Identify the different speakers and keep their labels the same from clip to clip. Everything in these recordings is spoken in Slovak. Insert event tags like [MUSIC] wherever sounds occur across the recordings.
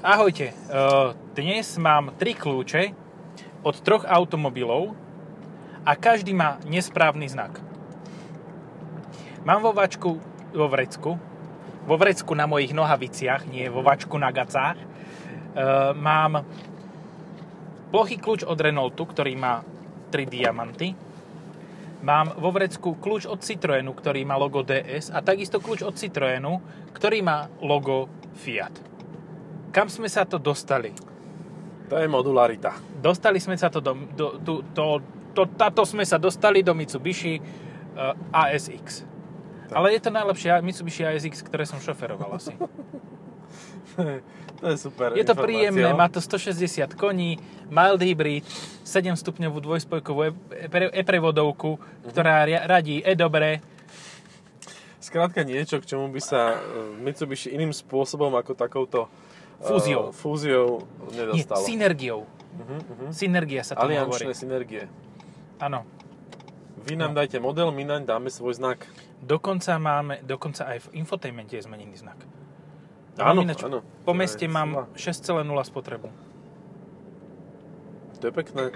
Speaker 1: Ahojte, uh, dnes mám tri kľúče od troch automobilov a každý má nesprávny znak. Mám vo vačku, vo vrecku, vo vrecku na mojich nohaviciach, nie vo vačku na gacách, uh, mám plochý kľúč od Renaultu, ktorý má tri diamanty. Mám vo vrecku kľúč od Citroenu, ktorý má logo DS a takisto kľúč od Citroenu, ktorý má logo Fiat. Kam sme sa to dostali?
Speaker 2: To je modularita.
Speaker 1: Dostali sme sa to do... do, do to, to, táto sme sa dostali do Mitsubishi uh, ASX. Tak. Ale je to najlepšie Mitsubishi ASX, ktoré som šoferoval asi. [LAUGHS]
Speaker 2: to je super
Speaker 1: Je to príjemné, má to 160 koní, mild hybrid, 7 stupňovú dvojspojkovú e-prevodovku, uh-huh. ktorá radí e-dobre.
Speaker 2: Skrátka niečo, k čomu by sa Mitsubishi iným spôsobom ako takouto
Speaker 1: Fúziou.
Speaker 2: Uh, fúziou nedostalo.
Speaker 1: Nie, synergiou. Uh-huh, uh-huh. Synergia sa to hovorí.
Speaker 2: Aliančné synergie.
Speaker 1: Áno.
Speaker 2: Vy nám no. dajte model, my nám dáme svoj znak.
Speaker 1: Dokonca máme, dokonca aj v infotainmente je zmenený znak.
Speaker 2: Áno, ináč, áno.
Speaker 1: Po meste mám 6,0 spotrebu.
Speaker 2: To je pekné.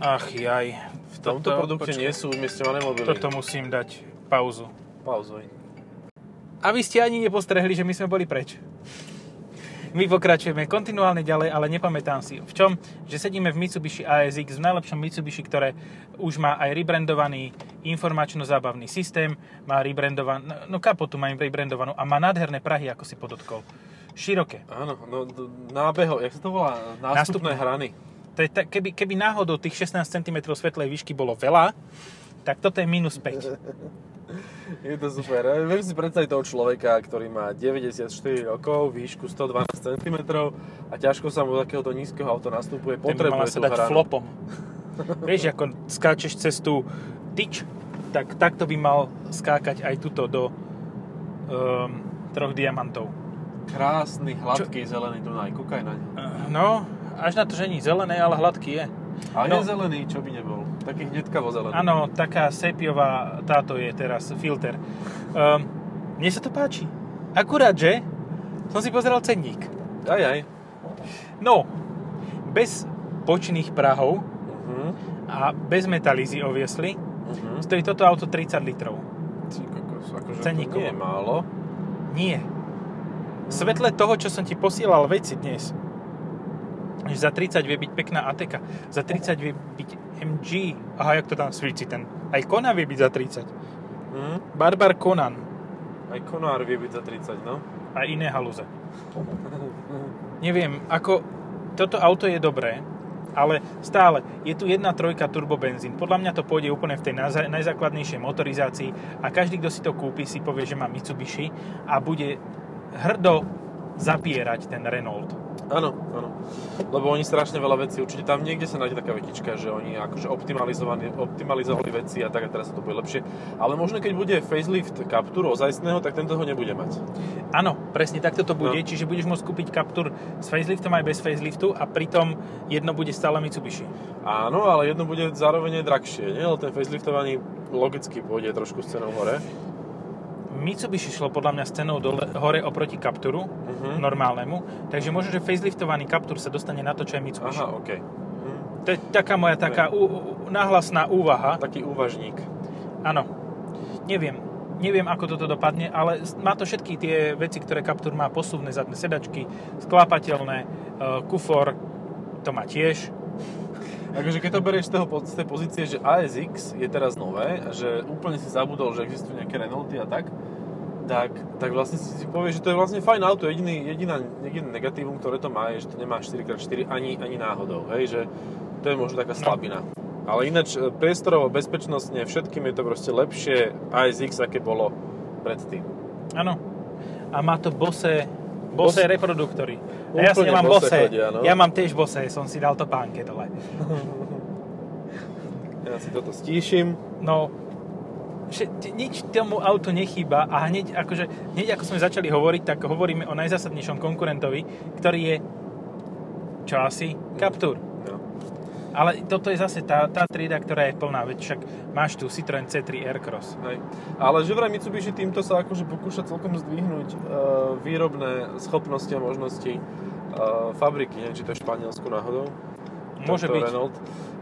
Speaker 1: Ach jaj.
Speaker 2: V tomto toto, produkte počkej, nie sú umiestňované mobily.
Speaker 1: Toto musím dať pauzu.
Speaker 2: Pauzuj.
Speaker 1: A vy ste ani nepostrehli, že my sme boli preč. My pokračujeme kontinuálne ďalej, ale nepamätám si v čom, že sedíme v Mitsubishi ASX, v najlepšom Mitsubishi, ktoré už má aj rebrandovaný informačno-zábavný systém, má rebrandovanú, no kapotu má im rebrandovanú a má nádherné prahy, ako si podotkol. Široké.
Speaker 2: Áno, no nábeho, jak sa to volá? Nástupné, Nástupné hrany.
Speaker 1: To je ta, keby, keby náhodou tých 16 cm svetlej výšky bolo veľa, tak toto je minus 5.
Speaker 2: Je to super. Viem si predstaviť toho človeka, ktorý má 94 rokov, výšku 112 cm a ťažko sa mu do takéhoto nízkeho auto nastupuje. Potrebuje
Speaker 1: sa dať hranu. flopom. Vieš, ako skáčeš cez tú tyč, tak takto by mal skákať aj tuto do um, troch diamantov.
Speaker 2: Krásny, hladký, Čo? zelený Dunaj. Kúkaj naň.
Speaker 1: No, až na to, že nie zelené, ale hladký je.
Speaker 2: A no, je zelený, čo by nebol. Taký hnedkavo zelený.
Speaker 1: Áno, taká sepiová, táto je teraz filter. Um, mne sa to páči. Akurát, že som si pozeral cenník.
Speaker 2: Aj, aj.
Speaker 1: No, bez počných prahov uh-huh. a bez metalízy obviesli, uh-huh. stojí toto auto 30 litrov.
Speaker 2: kokos, akože to nie je málo.
Speaker 1: Nie. Svetle toho, čo som ti posielal veci dnes, že za 30 vie byť pekná ATK, za 30 vie byť MG, aha, jak to tam svíci ten, aj Conan vie byť za 30. Hmm? Barbar Conan.
Speaker 2: Aj Conan vie byť za 30, no.
Speaker 1: A iné halúze. Neviem, ako toto auto je dobré, ale stále je tu jedna trojka turbobenzín. Podľa mňa to pôjde úplne v tej najzákladnejšej motorizácii a každý, kto si to kúpi, si povie, že má Mitsubishi a bude hrdo zapierať ten Renault.
Speaker 2: Áno, áno. Lebo oni strašne veľa vecí, určite tam niekde sa nájde taká vetička, že oni akože optimalizovali, veci a tak a teraz sa to bude lepšie. Ale možno keď bude facelift Captur ozajstného, tak tento ho nebude mať.
Speaker 1: Áno, presne takto to bude, no. čiže budeš môcť kúpiť Captur s faceliftom aj bez faceliftu a pritom jedno bude stále Mitsubishi.
Speaker 2: Áno, ale jedno bude zároveň drahšie, nie? Lebo ten faceliftovaný logicky pôjde trošku s cenou hore.
Speaker 1: Mitsubishi šlo podľa mňa cenou dole, hore oproti Capturu, uh-huh. normálnemu, takže možno, že faceliftovaný Captur sa dostane na to, čo je Mitsubishi.
Speaker 2: Aha, OK. Hm.
Speaker 1: To je taká moja taká u, u, náhlasná úvaha.
Speaker 2: Taký úvažník.
Speaker 1: Áno. Neviem. Neviem, ako toto dopadne, ale má to všetky tie veci, ktoré Captur má. Posuvné zadné sedačky, sklápateľné, uh, kufor, to má tiež.
Speaker 2: Akože keď to berieš z, toho, z tej pozície, že ASX je teraz nové, že úplne si zabudol, že existujú nejaké Renaulty a tak, tak, tak vlastne si, si povieš, že to je vlastne fajn auto. Jediný, jediná, jediný negatívum, ktoré to má, je, že to nemá 4x4 ani, ani náhodou. Hej, že to je možno taká slabina. Ale ináč e, priestorovo, bezpečnostne, všetkým je to proste lepšie ASX, aké bolo predtým.
Speaker 1: Áno. A má to Bose, Bose Bos... reproduktory. A ja si nemám Bose. Chodia, no? Ja mám tiež Bose, som si dal to pánke dole. [LAUGHS]
Speaker 2: ja si toto stíšim.
Speaker 1: No, že nič tomu autu nechýba a hneď, akože, hneď ako sme začali hovoriť, tak hovoríme o najzásadnejšom konkurentovi, ktorý je čo asi? Captur. No. Ale toto je zase tá, tá trieda, ktorá je plná, veď však máš tu Citroen C3 Aircross.
Speaker 2: Hej. Ale že vraj Mitsubishi týmto sa akože pokúša celkom zdvihnúť uh, výrobné schopnosti a možnosti uh, fabriky, neviem, či to je Španielsku náhodou.
Speaker 1: Môže byť.
Speaker 2: Renault,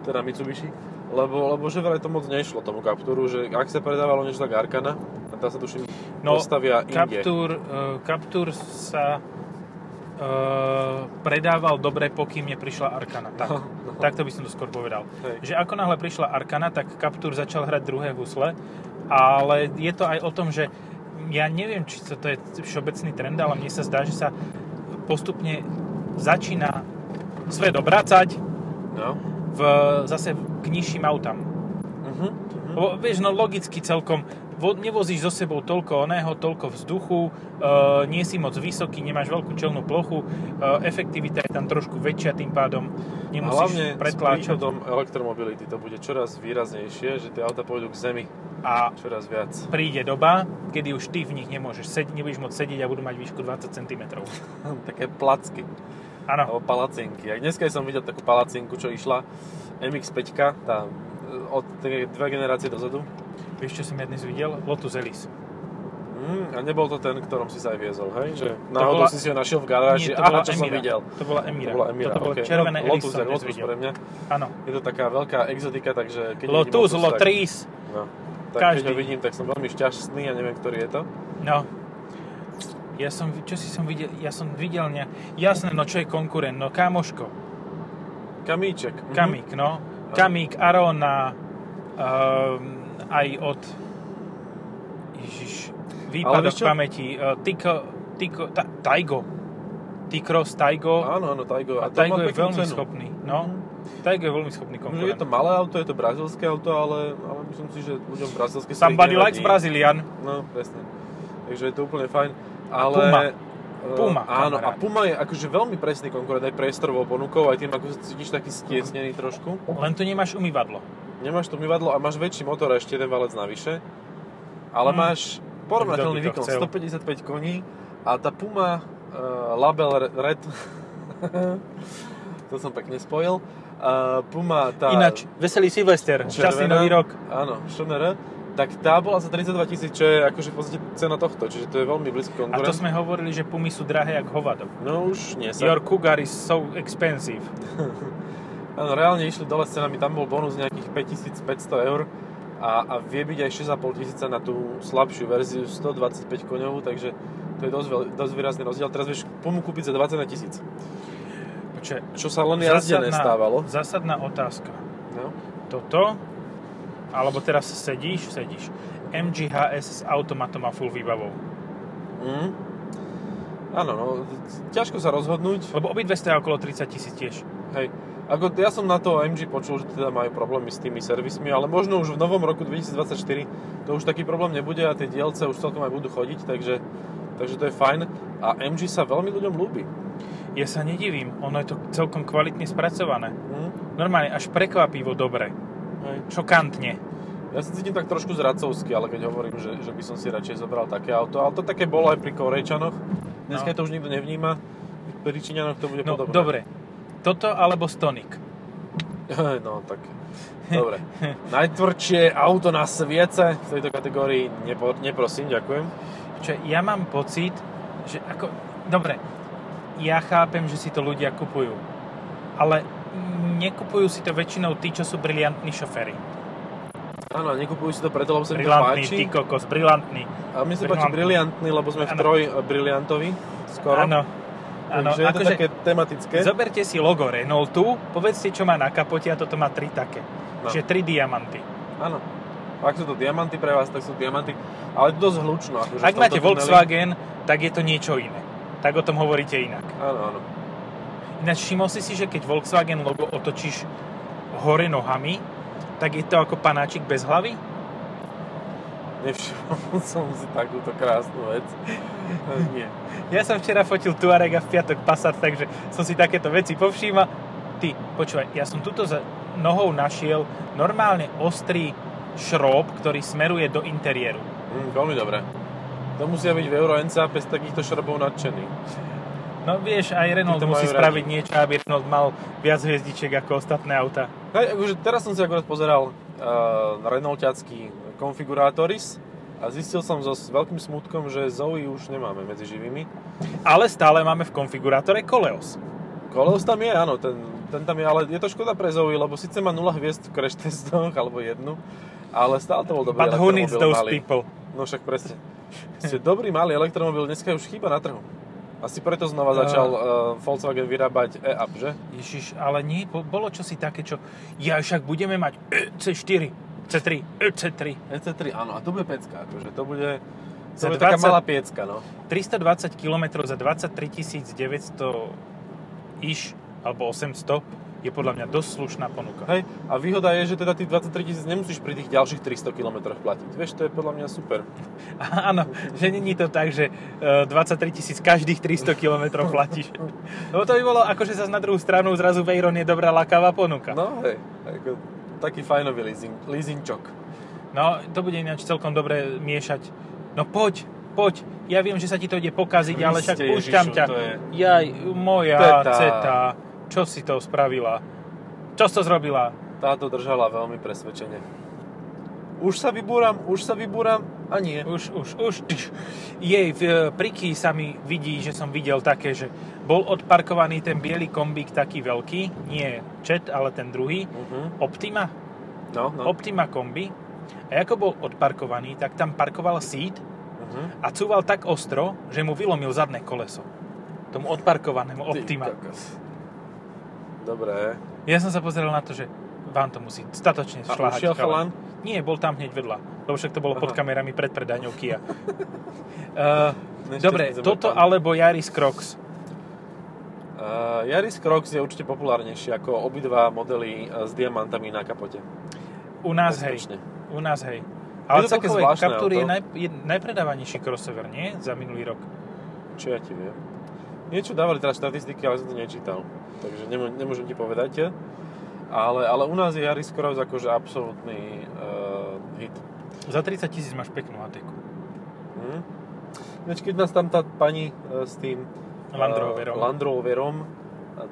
Speaker 2: teda Mitsubishi. Lebo, lebo že vraj to moc nešlo tomu Capturu, že ak sa predávalo niečo tak Arkana, a tá sa tuším
Speaker 1: No,
Speaker 2: postavia inde.
Speaker 1: Captur, uh, Captur sa uh, predával dobre, pokým neprišla Arkana. Tak,
Speaker 2: No, no.
Speaker 1: Takto by som to skôr povedal.
Speaker 2: Hej.
Speaker 1: Že ako náhle prišla Arkana, tak Captur začal hrať druhé husle, ale je to aj o tom, že ja neviem, či to je všeobecný trend, ale mne sa zdá, že sa postupne začína svet obracať
Speaker 2: No.
Speaker 1: V, zase k nižším autám.
Speaker 2: Uh-huh. uh-huh.
Speaker 1: Lebo vieš, no logicky celkom, vo, nevozíš so sebou toľko oného, toľko vzduchu, e, nie si moc vysoký, nemáš veľkú čelnú plochu, e, efektivita je tam trošku väčšia, tým pádom nemusíš
Speaker 2: hlavne
Speaker 1: pretláčať.
Speaker 2: príchodom elektromobility to bude čoraz výraznejšie, že tie auta pôjdu k zemi
Speaker 1: A
Speaker 2: čoraz viac.
Speaker 1: príde doba, kedy už ty v nich nemôžeš sedieť, nebudeš môcť sedieť a budú mať výšku 20 cm. [LAUGHS]
Speaker 2: Také placky,
Speaker 1: Áno,
Speaker 2: palacinky. Jak dneska som videl takú palacinku, čo išla MX-5, tá e, od dve generácie dozadu.
Speaker 1: vieš čo som ja dnes videl? Lotus Elise.
Speaker 2: Mm, a nebol to ten, ktorom si sa aj viezol, hej? Že náhodou
Speaker 1: bola-
Speaker 2: si si ho našiel v garáži.
Speaker 1: Nie, to
Speaker 2: Aha,
Speaker 1: bola
Speaker 2: čo som
Speaker 1: Emira.
Speaker 2: videl.
Speaker 1: To bola Emira.
Speaker 2: To bola Emira,
Speaker 1: Toto bolo
Speaker 2: okay.
Speaker 1: červené
Speaker 2: no, Lotus,
Speaker 1: som
Speaker 2: Lotus
Speaker 1: videl.
Speaker 2: pre mňa.
Speaker 1: Áno.
Speaker 2: Je to taká veľká exotika, takže keď
Speaker 1: Lotus,
Speaker 2: Lotus, tak,
Speaker 1: Lotris.
Speaker 2: no, tak
Speaker 1: Každý.
Speaker 2: keď ho vidím, tak som veľmi šťastný a neviem, ktorý je to.
Speaker 1: No. Ja som, čo si som videl, ja som videl ne, jasné, no čo je konkurent, no kámoško,
Speaker 2: Kamíček. Mhm.
Speaker 1: Kamík, no. Kamík, Arona, um, aj od, ježiš, výpadok pamäti, uh, Tiko, Tiko, ta, Taigo, T-Cross, Taigo,
Speaker 2: Áno, áno, Taigo.
Speaker 1: a
Speaker 2: to
Speaker 1: Taigo je veľmi
Speaker 2: cenu.
Speaker 1: schopný, no. Taigo je veľmi schopný
Speaker 2: No,
Speaker 1: konkurent.
Speaker 2: Je to malé auto, je to brazilské auto, ale, ale myslím si, že ľuďom brazilské
Speaker 1: Somebody likes Brazilian.
Speaker 2: No, presne. Takže je to úplne fajn. Ale...
Speaker 1: Puma.
Speaker 2: eh,
Speaker 1: Puma,
Speaker 2: áno, a
Speaker 1: kamarát.
Speaker 2: Puma je akože veľmi presný konkurent aj priestorovou ponukou, aj tým, ako sa cítiš taký stiesnený trošku.
Speaker 1: Len tu nemáš umývadlo.
Speaker 2: Nemáš to umývadlo a máš väčší motor a ešte jeden valec navyše. Ale
Speaker 1: Mm.
Speaker 2: máš porovnateľný
Speaker 1: to
Speaker 2: výkon,
Speaker 1: chcel?
Speaker 2: 155 koní a tá Puma uh, Label Red... [LAUGHS] to som pekne spojil. Uh, Puma tá...
Speaker 1: Ináč, veselý Silvester, šťastný nový rok.
Speaker 2: Áno, ŠNR. Tak tá bola za 32 tisíc, čo je akože v podstate cena tohto, čiže to je veľmi blízky
Speaker 1: A
Speaker 2: konkurent.
Speaker 1: to sme hovorili, že pumy sú drahé jak hovado.
Speaker 2: No už nie sa.
Speaker 1: Your Cougar is so expensive. [LAUGHS]
Speaker 2: Áno, reálne išli dole s cenami, tam bol bonus nejakých 5500 eur a, a vie byť aj 6,5 tisíca na tú slabšiu verziu 125 koňovú, takže to je dosť, veľ, dosť výrazný rozdiel. Teraz vieš Pumu kúpiť za 21 tisíc, čo sa len jazdené stávalo.
Speaker 1: zásadná otázka.
Speaker 2: No.
Speaker 1: Toto, alebo teraz sedíš, sedíš. MG HS s automatom a full výbavou.
Speaker 2: Mm. Áno, no, ťažko sa rozhodnúť.
Speaker 1: Lebo obidve stojí okolo 30 tisíc tiež.
Speaker 2: Hej. Ako, ja som na to MG počul, že teda majú problémy s tými servismi, ale možno už v novom roku 2024 to už taký problém nebude a tie dielce už celkom aj budú chodiť, takže, takže to je fajn. A MG sa veľmi ľuďom ľúbi.
Speaker 1: Ja sa nedivím, ono je to celkom kvalitne spracované.
Speaker 2: Hm?
Speaker 1: Normálne až prekvapivo dobre. Šokantne.
Speaker 2: Ja sa cítim tak trošku zradcovsky, ale keď hovorím, že, že by som si radšej zobral také auto, ale to také bolo aj pri Korejčanoch. Dneska
Speaker 1: No.
Speaker 2: to už nikto nevníma, pri Číňanoch to bude
Speaker 1: No
Speaker 2: podobné.
Speaker 1: dobre, toto alebo Stonic. [LAUGHS]
Speaker 2: no tak, dobre. Najtvrdšie auto na sviece v tejto kategórii, nepo, neprosím, ďakujem.
Speaker 1: Čo ja mám pocit, že ako... Dobre, ja chápem, že si to ľudia kupujú. Ale nekupujú si to väčšinou tí, čo sú briliantní šoféry.
Speaker 2: Áno, nekupujú si to preto, lebo sa im to páči.
Speaker 1: ty kokos, brilantný.
Speaker 2: A mne sa páči
Speaker 1: Brilantný.
Speaker 2: lebo sme v
Speaker 1: Áno.
Speaker 2: troj briliantovi, skoro.
Speaker 1: Áno. Áno,
Speaker 2: Takže je to
Speaker 1: akože
Speaker 2: také tematické.
Speaker 1: zoberte si logo Renaultu, povedzte, čo má na kapote a toto má tri také.
Speaker 2: No.
Speaker 1: Čiže tri diamanty.
Speaker 2: Áno. Ak sú to diamanty pre vás, tak sú diamanty. Ale je to dosť hlučno. Akože
Speaker 1: Ak
Speaker 2: v
Speaker 1: máte
Speaker 2: tuneli.
Speaker 1: Volkswagen, tak je to niečo iné. Tak o tom hovoríte inak.
Speaker 2: Áno, áno.
Speaker 1: Ináč všimol si si, že keď Volkswagen logo otočíš hore nohami, tak je to ako panáčik bez hlavy?
Speaker 2: Nevšimol [LAUGHS] som si takúto krásnu vec. Nie.
Speaker 1: Ja som včera fotil Tuareg a v piatok Passat, takže som si takéto veci povšímal. Ty, počúvaj, ja som tuto za nohou našiel normálne ostrý šrob, ktorý smeruje do interiéru.
Speaker 2: Mm, veľmi dobré. To musia byť v Euro NCAP z takýchto šrobov nadšení.
Speaker 1: No vieš, aj Renault
Speaker 2: Tí to
Speaker 1: musí spraviť niečo, aby Renault mal viac hviezdičiek ako ostatné auta.
Speaker 2: Hej, akože teraz som si akorát pozeral uh, Renaultiacký konfigurátoris a zistil som so s veľkým smutkom, že Zoe už nemáme medzi živými.
Speaker 1: Ale stále máme v konfigurátore Koleos.
Speaker 2: Koleos tam je, áno, ten, ten tam je, ale je to škoda pre Zoe, lebo síce má 0 hviezd v crash testoch, alebo jednu, ale stále to bol dobrý
Speaker 1: But who needs those
Speaker 2: malý.
Speaker 1: people?
Speaker 2: No však presne. Ste dobrý malý elektromobil dneska už chýba na trhu. Asi preto znova
Speaker 1: No.
Speaker 2: začal uh, Volkswagen vyrábať e-up, že?
Speaker 1: Ježiš, ale nie, bo- bolo čosi také, čo... Ja však budeme mať E C4, C3, C3.
Speaker 2: EC3, áno, a to bude pecka, akože to bude... To bude taká
Speaker 1: 20
Speaker 2: malá piecka, no.
Speaker 1: 320 km za 23 900 iš, alebo 800, je podľa mňa dosť slušná ponuka.
Speaker 2: Hej, a výhoda je, že teda tých 23 tisíc nemusíš pri tých ďalších 300 km platiť. Vieš, to je podľa mňa super. [LAUGHS]
Speaker 1: Áno, že není to tak, že e, 23 tisíc každých 300 km platíš. [LAUGHS] Lebo to by bolo akože zase na druhú stranu zrazu Veyron je dobrá lakavá ponuka.
Speaker 2: No hej, ako, taký fajnový leasing, leasingčok.
Speaker 1: No, to bude ináč celkom dobre miešať. No poď, poď. Ja viem, že sa ti to ide pokaziť, ale však púšťam
Speaker 2: Ježišu,
Speaker 1: ťa.
Speaker 2: je-
Speaker 1: Jaj, moja
Speaker 2: Teta.
Speaker 1: ceta. Čo si to spravila? Čo si to zrobila?
Speaker 2: Táto držala veľmi presvedčene. Už sa vybúram, už sa vybúram a nie.
Speaker 1: Už, už, už. tyš. Jej, v e, priky sa mi vidí, že som videl také, že bol odparkovaný ten biely kombík taký veľký, nie Chat, ale ten druhý,
Speaker 2: Uh-huh.
Speaker 1: Optima,
Speaker 2: No, no.
Speaker 1: Optima kombi. A ako bol odparkovaný, tak tam parkoval Seat
Speaker 2: Uh-huh.
Speaker 1: a cúval tak ostro, že mu vylomil zadné koleso. Tomu odparkovanému Optima.
Speaker 2: Dobre.
Speaker 1: Ja som sa pozeral na to, že vám to musí statočne
Speaker 2: A
Speaker 1: šľahať.
Speaker 2: ušiel
Speaker 1: chalan. Nie, bol tam hneď vedľa. Lebo však to bolo pod
Speaker 2: Aha.
Speaker 1: kamerami pred predajňou Kia. uh, [LAUGHS]
Speaker 2: Nešťastný
Speaker 1: dobre, toto alebo Yaris Crocs.
Speaker 2: Uh, Yaris Crocs je určite populárnejší ako obidva modely uh, s diamantami na kapote.
Speaker 1: U nás hej. U nás hej.
Speaker 2: Je
Speaker 1: Ale
Speaker 2: to také zvláštne
Speaker 1: Captur je, naj, je najpredávanejší crossover, nie? Za minulý rok.
Speaker 2: Čo ja ti viem. Niečo dávali teraz štatistiky, ale som to nečítal. Takže nemô- nemôžem ti povedať. Ale, ale u nás je Yaris Cross akože absolútny uh, hit.
Speaker 1: Za 30 tisíc máš peknú ateku.
Speaker 2: Hm? Ináč, keď nás tam tá pani uh, s tým
Speaker 1: Land Roverom.
Speaker 2: Land Roverom uh,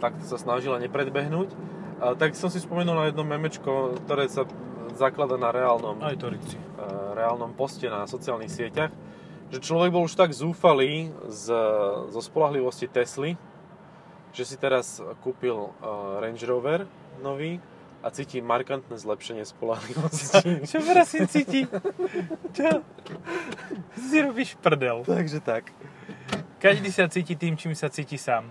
Speaker 2: takto sa snažila nepredbehnúť, uh, tak som si spomenul na jedno memečko, ktoré sa zaklada na reálnom
Speaker 1: Aj to
Speaker 2: eh, reálnom poste na sociálnych sieťach, že človek bol už tak zúfalý z, zo spolahlivosti Tesly, že si teraz kúpil uh, Range Rover nový a cíti markantné zlepšenie spolahlivosti. [LAUGHS]
Speaker 1: Čo prosím cíti? Čo? Si robíš prdel.
Speaker 2: Takže tak.
Speaker 1: Každý sa cíti tým, čím sa cíti sám.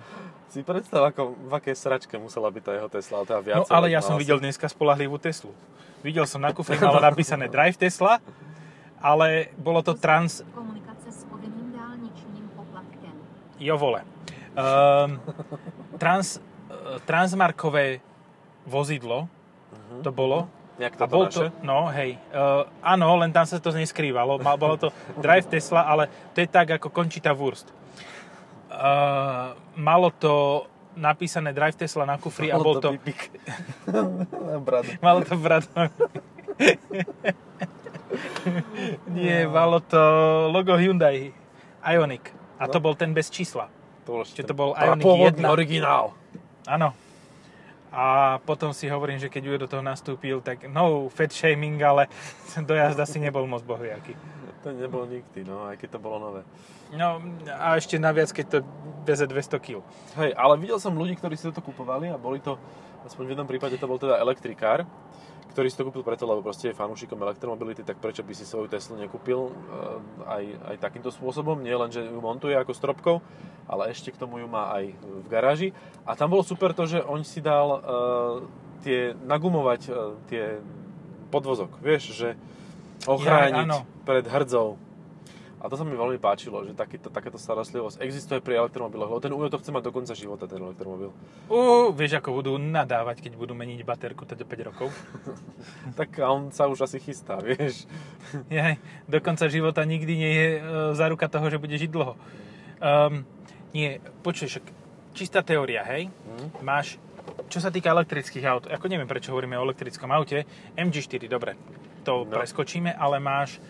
Speaker 2: Si predstav, ako, v akej sračke musela byť tá jeho Tesla, teda viac.
Speaker 1: No ale ja som videl dneska spolahlivú Teslu. Videl som na kufri, [LAUGHS] malo napísané Drive Tesla, ale bolo to trans... Jo vole. Um, trans, eh, transmarkové vozidlo to bolo.
Speaker 2: Nejak
Speaker 1: A
Speaker 2: toto
Speaker 1: bol
Speaker 2: naše?
Speaker 1: to, no hej, uh, áno, len tam sa to neskrývalo. Mal, bolo to Drive Tesla, ale to je tak ako Conchita Wurst. Uh, malo to napísané Drive Tesla na kufri a bol to... [LAUGHS]
Speaker 2: Brad.
Speaker 1: Malo to brat. [LAUGHS] Nie, malo to logo Hyundai Ioniq. A to
Speaker 2: No.
Speaker 1: bol ten bez čísla.
Speaker 2: To bol,
Speaker 1: Čiže to bol Ioniq
Speaker 2: pôvodný
Speaker 1: 1.
Speaker 2: originál.
Speaker 1: Áno. A potom si hovorím, že keď už do toho nastúpil, tak no fat shaming, ale [LAUGHS] do jazda si nebol moc bohviaký.
Speaker 2: To nebol nikdy, no, aj keď to bolo nové.
Speaker 1: No a ešte naviac, keď to veze 200 kg.
Speaker 2: Hej, ale videl som ľudí, ktorí si toto kupovali a boli to, aspoň v jednom prípade to bol teda elektrikár, ktorý si to kúpil preto, lebo proste je fanúšikom elektromobility, tak prečo by si svoju Teslu nekúpil eh, aj, aj takýmto spôsobom, nie len, že ju montuje ako stropkou, ale ešte k tomu ju má aj v garáži. A tam bolo super to, že on si dal uh, tie, nagumovať uh, tie podvozok, vieš, že ochrániť
Speaker 1: áno.
Speaker 2: pred hrdzou. A to sa mi veľmi páčilo, že takýto, takáto starostlivosť existuje pri elektromobiloch, lebo ten Ujo to chce mať do konca života, ten elektromobil.
Speaker 1: Uh, vieš, ako budú nadávať, keď budú meniť baterku teda 5 rokov? [LAUGHS]
Speaker 2: Tak a on sa už asi chystá, vieš. [LAUGHS]
Speaker 1: Jaj, do konca života nikdy nie je e, záruka toho, že bude žiť dlho. Um, nie, počuj, však čistá teória, hej?
Speaker 2: Hm?
Speaker 1: Máš, čo sa týka elektrických aut, ako neviem, prečo hovoríme o elektrickom aute, MG4, dobre, to
Speaker 2: No.
Speaker 1: preskočíme, ale máš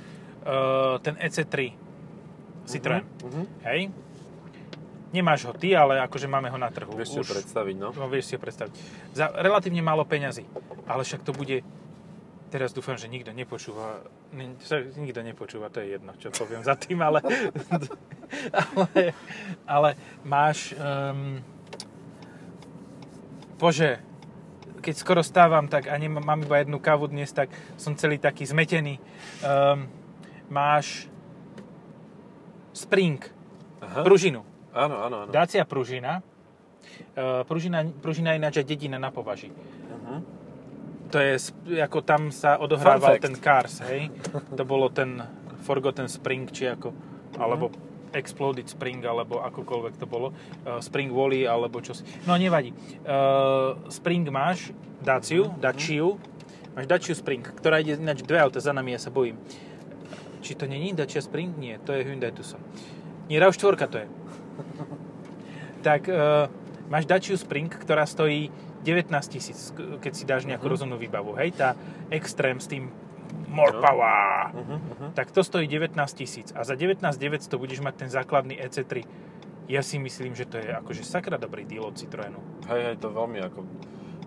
Speaker 1: ten EC3 Citroën,
Speaker 2: Mhm.
Speaker 1: hej? Nemáš ho ty, ale akože máme ho na trhu.
Speaker 2: Vieš si ho predstaviť, no?
Speaker 1: No, vieš si ho predstaviť. Za relatívne málo peňazí. Ale však to bude... Teraz dúfam, že nikto nepočúva. Sa- Nikto nepočúva, to je jedno, čo poviem za tým, ale... [LAUGHS] ale, ale máš... Um, bože, keď skoro stávam, tak a nemám, mám iba jednu kávu dnes, tak som celý taký zmetený. Um, máš Spring,
Speaker 2: Aha.
Speaker 1: pružinu.
Speaker 2: Áno, áno, áno.
Speaker 1: Dacia pružina. Uh, pružina, pružina je ináč aj dedina na považi.
Speaker 2: Mhm.
Speaker 1: To je, ako tam sa odohrával ten Cars, hej. To bolo ten Forgotten Spring, či ako, alebo Exploded Spring, alebo akokoľvek to bolo. Uh, Spring Wally, alebo čo si. No, nevadí. Uh, Spring máš, Daciu, Daciu, máš Daciu Spring, ktorá ide ináč dve auta za nami, ja sa bojím. Či to není Dacia Spring? Nie, to je Hyundai Tucson. Nie, RAV4 to je. [LAUGHS] tak uh, máš Dacia Spring, ktorá stojí 19 tisíc, keď si dáš nejakú
Speaker 2: Mhm.
Speaker 1: rozumnú výbavu. Hej, tá Extreme s tým More
Speaker 2: No.
Speaker 1: Power.
Speaker 2: Uh-huh, uh-huh.
Speaker 1: Tak to stojí 19 tisíc. A za 19 900 budeš mať ten základný EC3. Ja si myslím, že to je akože sakra dobrý deal od Citroenu.
Speaker 2: Hej, hej, to veľmi ako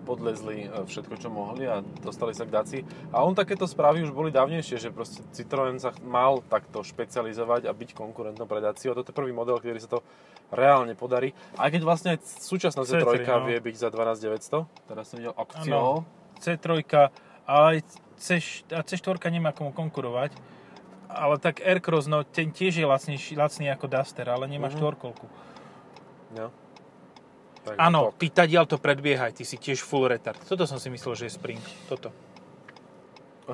Speaker 2: podlezli e, všetko, čo mohli a dostali sa k Daci. A on takéto správy už boli dávnejšie, že proste Citroen sa mal takto špecializovať a byť konkurentom pre Dacia. Toto je prvý model, ktorý sa to reálne podarí. Aj keď vlastne aj súčasná
Speaker 1: C3,
Speaker 2: C3
Speaker 1: no.
Speaker 2: vie byť za 12 900. Teraz som videl akciou.
Speaker 1: C3, ale aj C, a C4 nemá komu konkurovať. Ale tak Aircross, no ten tiež je lacnejší, lacný ako Duster, ale nemá
Speaker 2: Mhm.
Speaker 1: štvorkolku.
Speaker 2: No.
Speaker 1: Áno, ty tadiaľ to predbiehaj, ty si tiež full retard. Toto som si myslel, že je Spring. Toto. [LAUGHS]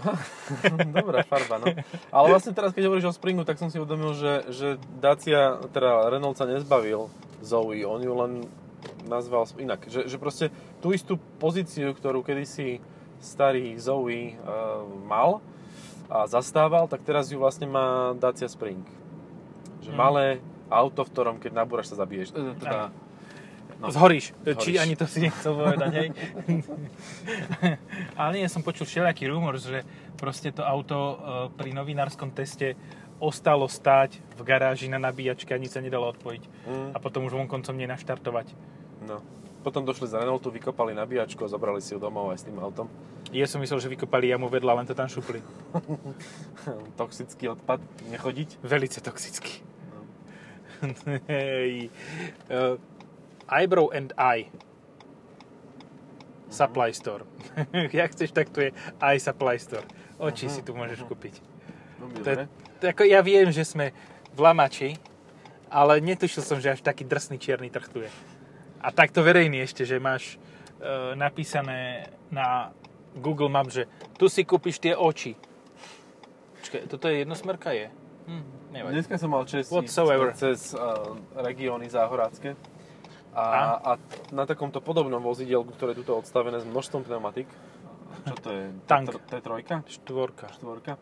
Speaker 2: Dobrá farba, no. Ale vlastne teraz, keď hovoríš o Springu, tak som si uvedomil, že, že Dacia, teda Renault sa nezbavil Zoe, on ju len nazval inak. Že, že proste tú istú pozíciu, ktorú kedysi starý Zoe uh, mal a zastával, tak teraz ju vlastne má Dacia Spring. Že
Speaker 1: Mm.
Speaker 2: malé auto, v ktorom keď nabúraš sa zabiješ. E, Teda,
Speaker 1: No.
Speaker 2: No.
Speaker 1: Zhoríš.
Speaker 2: Zhoríš.
Speaker 1: Či ani to si nechcel povedať, hej? [LAUGHS] Ale nie, som počul všelijaký rumor, že proste to auto e, pri novinárskom teste ostalo stáť v garáži na nabíjačke a nič sa nedalo odpojiť.
Speaker 2: mm,
Speaker 1: A potom už vonkoncom nenaštartovať.
Speaker 2: no. Potom došli z Renaultu, vykopali nabíjačku a zobrali si ju domov aj s tým autom.
Speaker 1: Ja som myslel, že vykopali jamu vedľa, len to tam šupli. [LAUGHS]
Speaker 2: Toxický odpad, nechodiť.
Speaker 1: Velice toxický. [LAUGHS] Hej. Uh, eyebrow and Eye. Supply store. [LAUGHS] Jak chceš, tak tu je Eye Supply store. Oči
Speaker 2: Mhm,
Speaker 1: si tu môžeš kúpiť.
Speaker 2: No,
Speaker 1: To ako, ja viem, že sme v Lamači, ale netušil som, že až taký drsný čierny trh tu je. A takto verejný ešte, že máš e, napísané na Google Maps, že tu si kúpiš tie oči. Počkaj, toto je jednosmerka je? Hm, nevadí.
Speaker 2: Dneska som mal čest
Speaker 1: Whatsoever.
Speaker 2: cez uh, regióny záhorácké a,
Speaker 1: A?
Speaker 2: a na takomto podobnom vozidielku, ktoré je tuto odstavené s množstvom pneumatik, čo to je?
Speaker 1: Tank.
Speaker 2: T3?
Speaker 1: Štvorka.
Speaker 2: Štvorka.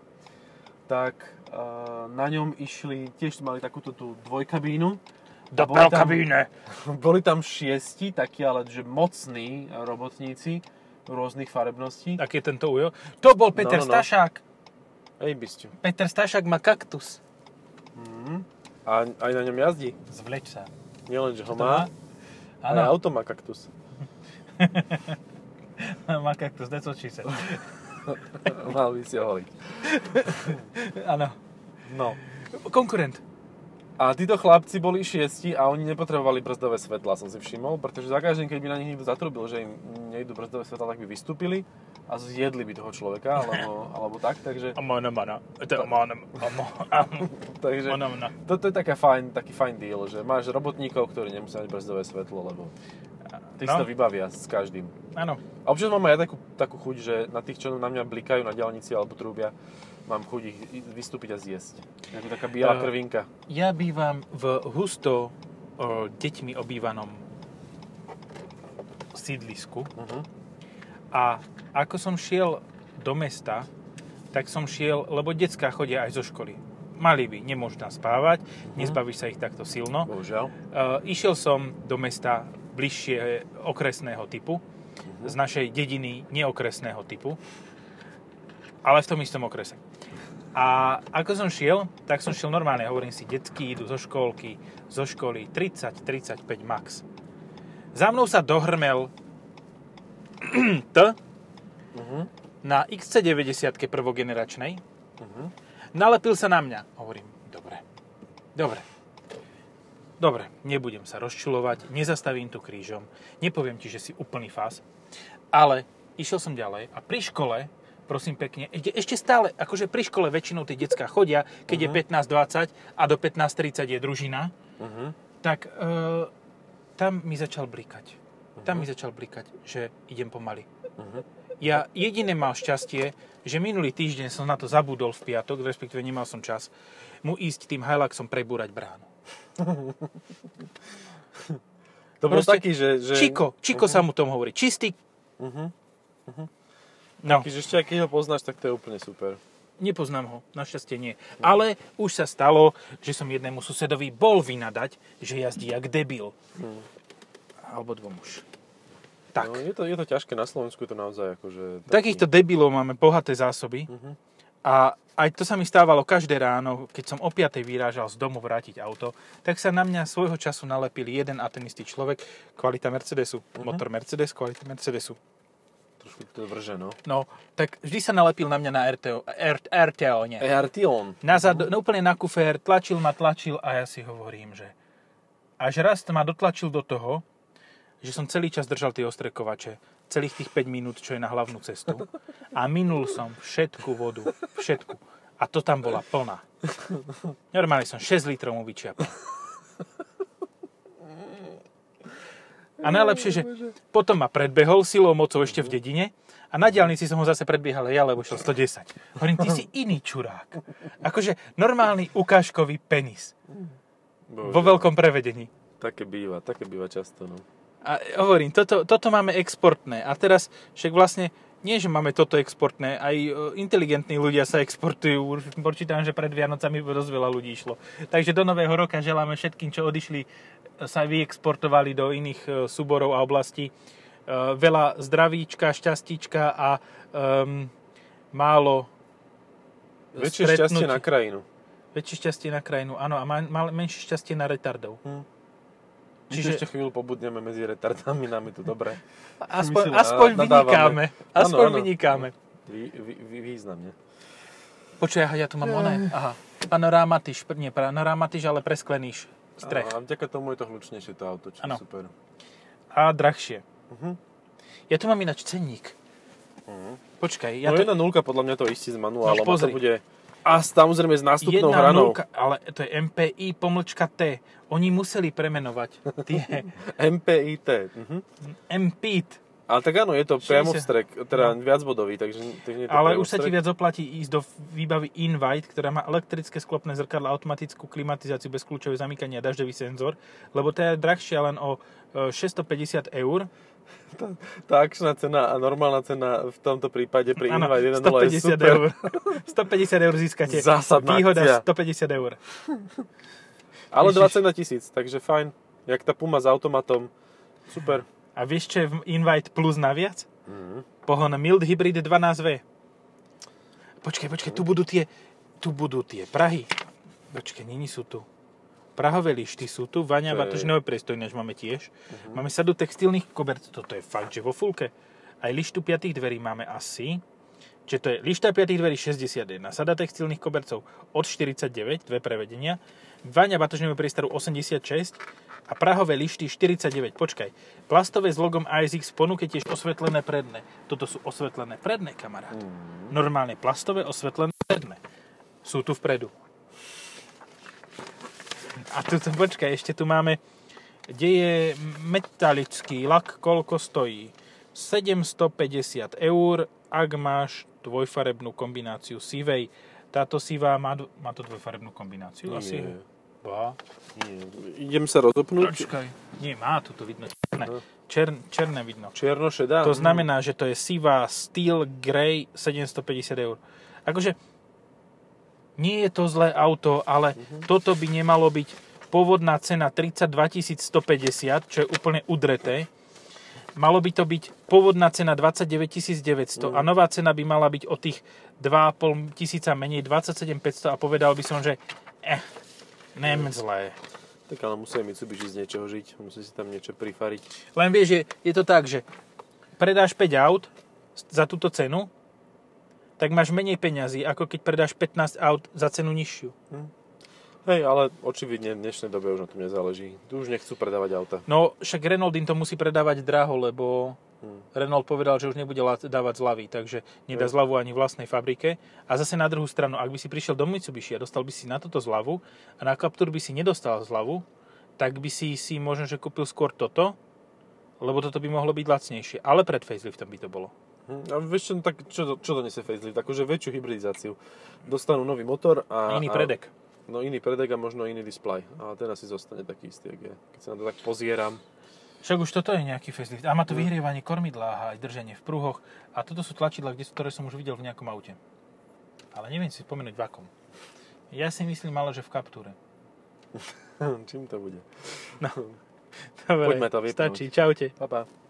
Speaker 2: Tak uh, na ňom išli, tiež mali takúto tú dvojkabínu.
Speaker 1: Do
Speaker 2: boli tam-
Speaker 1: kabíne. [LAUGHS]
Speaker 2: Boli tam šiesti, takí ale že mocní robotníci rôznych farebností.
Speaker 1: Aký je tento ujo? To bol Peter
Speaker 2: No, no, no.
Speaker 1: Stašák.
Speaker 2: Ej, bysťu.
Speaker 1: Peter Stašák má kaktus.
Speaker 2: Mm. A aj na ňom jazdí.
Speaker 1: Zvleč sa.
Speaker 2: Nielen, že ho
Speaker 1: Čo to
Speaker 2: má, aj
Speaker 1: Áno,
Speaker 2: auto má kaktus. [LAUGHS]
Speaker 1: má kaktus, that's what she said. [LAUGHS]
Speaker 2: Mal by si ho holiť.
Speaker 1: Áno.
Speaker 2: No.
Speaker 1: Konkurent.
Speaker 2: A títo chlapci boli šiesti a oni nepotrebovali brzdové svetla, som si všimol, pretože za každým, keď by na nich niekto zatrubil, že im nejdu brzdové svetla, tak by vystúpili a zjedli by toho človeka, alebo, [LAUGHS] alebo tak, takže, [LAUGHS] takže toto je taká fajn, taký fajn deal, že máš robotníkov, ktorí nemusia mať brzdové svetlo, lebo tí si to
Speaker 1: No,
Speaker 2: vybavia s každým.
Speaker 1: áno.
Speaker 2: A občas mám aj ja takú, takú chuť, že na tých, čo na mňa blikajú na diálnici alebo trúbia, mám chuť ich vystúpiť a zjesť. Ako taká biela
Speaker 1: Eh,
Speaker 2: krvinka.
Speaker 1: Ja bývam v husto o, deťmi obývanom sídlisku
Speaker 2: Uh-huh.
Speaker 1: a ako som šiel do mesta, tak som šiel, lebo decká chodia aj zo školy. Mali by, nemôžu tam spávať, nezbavíš sa ich takto silno.
Speaker 2: Bohužiaľ.
Speaker 1: Uh, išiel som do mesta bližšie okresného typu, z našej dediny neokresného typu, ale v tom istom okrese. A ako som šiel, tak som šiel normálne. Hovorím si, detsky idú zo školky, zo školy 30-35 max. Za mnou sa dohrmel [CLEARS THROAT] T
Speaker 2: Uh-huh.
Speaker 1: na XC90 prvogeneračnej.
Speaker 2: Uh-huh.
Speaker 1: Nalepil sa na mňa. Hovorím, dobre, dobre, dobre, nebudem sa rozčulovať, nezastavím tu krížom, nepoviem ti, že si úplný fás, ale išiel som ďalej a pri škole, prosím pekne, ešte, ešte stále, akože pri škole väčšinou tie decká chodia, keď
Speaker 2: Mhm.
Speaker 1: je 15-20 a do 15-30 je družina,
Speaker 2: Uh-huh.
Speaker 1: tak e, tam mi začal blikať. Tam mi začal blikať, že idem pomaly.
Speaker 2: Uh-huh.
Speaker 1: Ja jediné mal šťastie, že minulý týždeň som na to zabudol v piatok, respektíve nemal som čas, mu ísť tým Hiluxom prebúrať bránu.
Speaker 2: To bol
Speaker 1: Proste
Speaker 2: taký, že... že...
Speaker 1: Čiko, Čiko sa mu tomu hovorí. Čistý.
Speaker 2: Uh-huh.
Speaker 1: No,
Speaker 2: Taký, že ešte aký ho poznáš, tak to je úplne super.
Speaker 1: nepoznám ho, našťastie nie. Ale už sa stalo, že som jednému susedovi bol vynadať, že jazdí jak debil.
Speaker 2: Hmm.
Speaker 1: Alebo dvom už. Tak.
Speaker 2: No, je, to, je to ťažké, na Slovensku je to naozaj akože... Taký...
Speaker 1: Takýchto debilov máme bohaté zásoby.
Speaker 2: Mhm.
Speaker 1: A aj to sa mi stávalo každé ráno, keď som o 5 vyrážal z domu vrátiť auto, tak sa na mňa svojho času nalepil jeden a ten istý človek, kvalita Mercedesu,
Speaker 2: Mhm.
Speaker 1: motor Mercedes, kvalita Mercedesu.
Speaker 2: Trošku to vrže, no.
Speaker 1: No, tak vždy sa nalepil na mňa na RTO, R, RTO nie.
Speaker 2: Artion.
Speaker 1: Nazad, no, úplne na kufér, tlačil ma, tlačil a ja si hovorím, že až raz ma dotlačil do toho, že som celý čas držal tie ostrekovače, celých tých 5 minút, čo je na hlavnú cestu. A minul som všetku vodu, všetku. A to tam bola plná. Normálne som 6 litrov mu vyčiapal. A najlepšie, že potom ma predbehol silou mocou ešte v dedine a na diálnici som ho zase predbiehal ja, lebo šiel 110. Hovorím, ty si iný čurák. Akože normálny ukážkový penis.
Speaker 2: Bože,
Speaker 1: Vo veľkom prevedení.
Speaker 2: Také býva, také býva často, no.
Speaker 1: A hovorím, toto, toto máme exportné. A teraz však vlastne nie, že máme toto exportné, aj e, inteligentní ľudia sa exportujú. Počítam, že pred Vianocami dosť veľa ľudí išlo. Takže do nového roka želáme všetkým, čo odišli, e, sa vyexportovali do iných e, súborov a oblastí. Veľa zdravíčka, šťastíčka a um, málo
Speaker 2: Väčšie šťastie na krajinu.
Speaker 1: Väčšie šťastie na krajinu, áno, a menšie šťastie na retardov.
Speaker 2: Hm.
Speaker 1: Čiže-
Speaker 2: Čiže... ešte chvíľu pobudneme medzi retardami, nám je tu dobre.
Speaker 1: Aspoň,
Speaker 2: My si
Speaker 1: aspoň
Speaker 2: nadávame.
Speaker 1: vynikáme. Aspoň
Speaker 2: Áno, áno.
Speaker 1: vynikáme.
Speaker 2: Vý, vý, vý, významne.
Speaker 1: Počuj, ja tu mám oné. Aha, panorámatiš, nie panorámatiš, ale presklený strech.
Speaker 2: A vďaka tomu je to hlučnejšie to auto, čo super.
Speaker 1: A drahšie.
Speaker 2: Mhm.
Speaker 1: Ja tu mám ináč cenník.
Speaker 2: Mhm.
Speaker 1: Počkaj,
Speaker 2: Ja no
Speaker 1: to...
Speaker 2: jedna nulka podľa mňa to istí s manuálom.
Speaker 1: No,
Speaker 2: a
Speaker 1: pozri.
Speaker 2: to bude... A samozrejme s nástupnou
Speaker 1: Jedna
Speaker 2: hranou.
Speaker 1: nulka, ale to je MPI pomlčka T. Oni museli premenovať tie [LAUGHS]
Speaker 2: MPIT. Mhm.
Speaker 1: MPIT.
Speaker 2: Ale tak áno, je to
Speaker 1: 60.
Speaker 2: priamo vstrek, teda viacbodový, takže, takže nie je to
Speaker 1: Ale už sa ti viac oplatí ísť do výbavy Invite, ktorá má elektrické sklopné zrkadlo, automatickú klimatizáciu bez kľúčové zamykanie a dažďový senzor, lebo to je drahšia len o e, 650 eur. [LAUGHS]
Speaker 2: Tá akčná cena a normálna cena v tomto prípade pri
Speaker 1: Áno,
Speaker 2: Invite 1.0 je
Speaker 1: 150
Speaker 2: super.
Speaker 1: eur. [LAUGHS] 150 eur získate.
Speaker 2: Zásadná
Speaker 1: Výhoda
Speaker 2: akcia.
Speaker 1: 150 eur.
Speaker 2: Ale
Speaker 1: Ježiš.
Speaker 2: 20 na tisíc, takže fajn. Jak tá Puma s automatom. Super.
Speaker 1: A vieš, čo je Invite Plus naviac?
Speaker 2: Mhm.
Speaker 1: Pohon Mild Hybrid 12V. Počkaj, počkaj, tu budú tie, tu budú tie Prahy. Počkaj, není sú tu. Prahové lišty sú tu,
Speaker 2: je-
Speaker 1: Batožného priestoj, než máme tiež. Máme sadu textilných kobercov, toto je fakt, že vo fulke. Aj lištu piatých dverí máme asi. Čiže to je lišta piatých dverí 61, sada textilných kobercov od 49, dve prevedenia. Vania Batožného priestoru 86 a prahové lišty 49. Počkaj, plastové s logom ASX v ponuke tiež osvetlené predné. Toto sú osvetlené predné, kamarát.
Speaker 2: Mhm.
Speaker 1: Normálne plastové osvetlené predné. Sú tu vpredu. A tu, tu počkaj, ešte tu máme, kde je metalický lak, koľko stojí? 750 eur, ak máš dvojfarebnú kombináciu sivej. Táto sivá má, dv- má to dvojfarebnú kombináciu? Asi.
Speaker 2: Nie,
Speaker 1: Ba.
Speaker 2: nie. Idem sa rozopnúť.
Speaker 1: Počkaj. Nie, má tu to vidno černé. Čer, černé vidno.
Speaker 2: Čierno šedá.
Speaker 1: To znamená, že to je Siva Steel Grey 750 eur. Akože nie je to zlé auto, ale toto by nemalo byť pôvodná cena 32 150, čo je úplne udreté. Malo by to byť pôvodná cena 29 900 a nová cena by mala byť o tých 2,5 tisíca menej, 27 500 a povedal by som, že eh, nem zlé.
Speaker 2: Tak ale musí Mitsubishi z niečoho žiť, musí si tam niečo prifariť.
Speaker 1: Len vieš, je, je to tak, že predáš 5 aut za túto cenu, tak máš menej peňazí, ako keď predáš 15 aut za cenu nižšiu.
Speaker 2: Hej, ale očividne v dnešnej dobe už na tom nezáleží. Tu už nechcú predávať auta.
Speaker 1: No, však Renault im to musí predávať draho, lebo
Speaker 2: Hm.
Speaker 1: Renault povedal, že už nebude dávať zľavy, takže nedá
Speaker 2: Hej.
Speaker 1: zľavu ani vlastnej fabrike. A zase na druhú stranu, ak by si prišiel do Mitsubishi a dostal by si na toto zľavu a na Captur by si nedostal zľavu, tak by si si možno, že kúpil skôr toto, lebo toto by mohlo byť lacnejšie. Ale pred faceliftom by to bolo.
Speaker 2: Hm, A vieš čo, no tak čo, čo to nesie facelift? Akože väčšiu hybridizáciu. Dostanú nový motor a...
Speaker 1: Iný
Speaker 2: a-
Speaker 1: predek.
Speaker 2: No iný predek a možno iný display. A ten asi zostane taký istý, jak je. Keď sa na to tak pozieram.
Speaker 1: Však už toto je nejaký facelift. A má to
Speaker 2: No.
Speaker 1: vyhrievanie kormidla a aj drženie v pruhoch. A toto sú tlačidla, kde, ktoré som už videl v nejakom aute. Ale neviem si spomenúť v akom. Ja si myslím ale, že v Capture. [LAUGHS]
Speaker 2: Čím to bude?
Speaker 1: Dobre,
Speaker 2: Poďme to vypnúť.
Speaker 1: stačí. Čaute.
Speaker 2: Pa, pa.